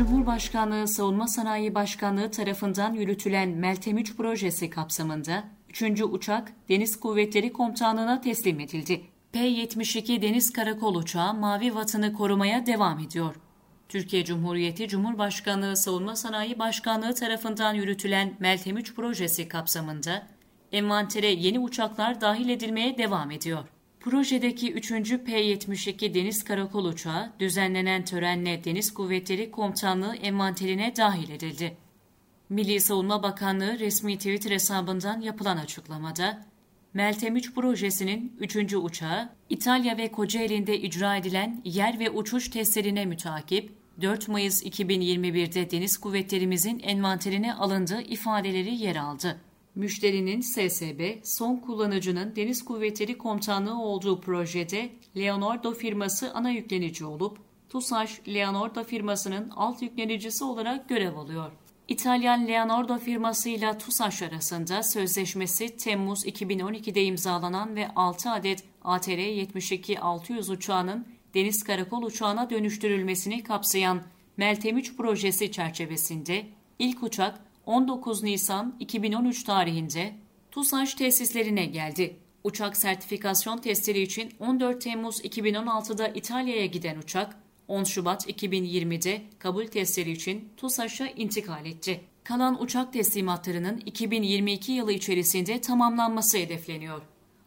Cumhurbaşkanlığı Savunma Sanayi Başkanlığı tarafından yürütülen Meltem 3 projesi kapsamında 3. uçak Deniz Kuvvetleri Komutanlığı'na teslim edildi. P-72 Deniz Karakol uçağı Mavi Vatanı korumaya devam ediyor. Türkiye Cumhuriyeti Cumhurbaşkanlığı Savunma Sanayi Başkanlığı tarafından yürütülen Meltem 3 projesi kapsamında envantere yeni uçaklar dahil edilmeye devam ediyor. Projedeki 3. P-72 Deniz Karakol uçağı düzenlenen törenle Deniz Kuvvetleri Komutanlığı envanterine dahil edildi. Milli Savunma Bakanlığı resmi Twitter hesabından yapılan açıklamada, Meltem 3 projesinin 3. uçağı İtalya ve Kocaeli'nde icra edilen yer ve uçuş testlerine mütakip 4 Mayıs 2021'de Deniz Kuvvetlerimizin envanterine alındığı ifadeleri yer aldı. Müşterinin SSB, son kullanıcının Deniz Kuvvetleri Komutanlığı olduğu projede Leonardo firması ana yüklenici olup, TUSAŞ Leonardo firmasının alt yüklenicisi olarak görev alıyor. İtalyan Leonardo firmasıyla TUSAŞ arasında sözleşmesi Temmuz 2012'de imzalanan ve 6 adet ATR-72-600 uçağının deniz karakol uçağına dönüştürülmesini kapsayan Meltem 3 projesi çerçevesinde ilk uçak 19 Nisan 2013 tarihinde TUSAŞ tesislerine geldi. Uçak sertifikasyon testleri için 14 Temmuz 2016'da İtalya'ya giden uçak 10 Şubat 2020'de kabul testleri için TUSAŞ'a intikal etti. Kalan uçak teslimatlarının 2022 yılı içerisinde tamamlanması hedefleniyor.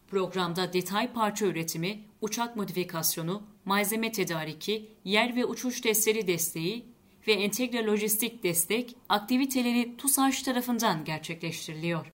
Programda detay parça üretimi, uçak modifikasyonu, malzeme tedariki, yer ve uçuş testleri desteği ve entegre lojistik destek aktiviteleri TUSAŞ tarafından gerçekleştiriliyor.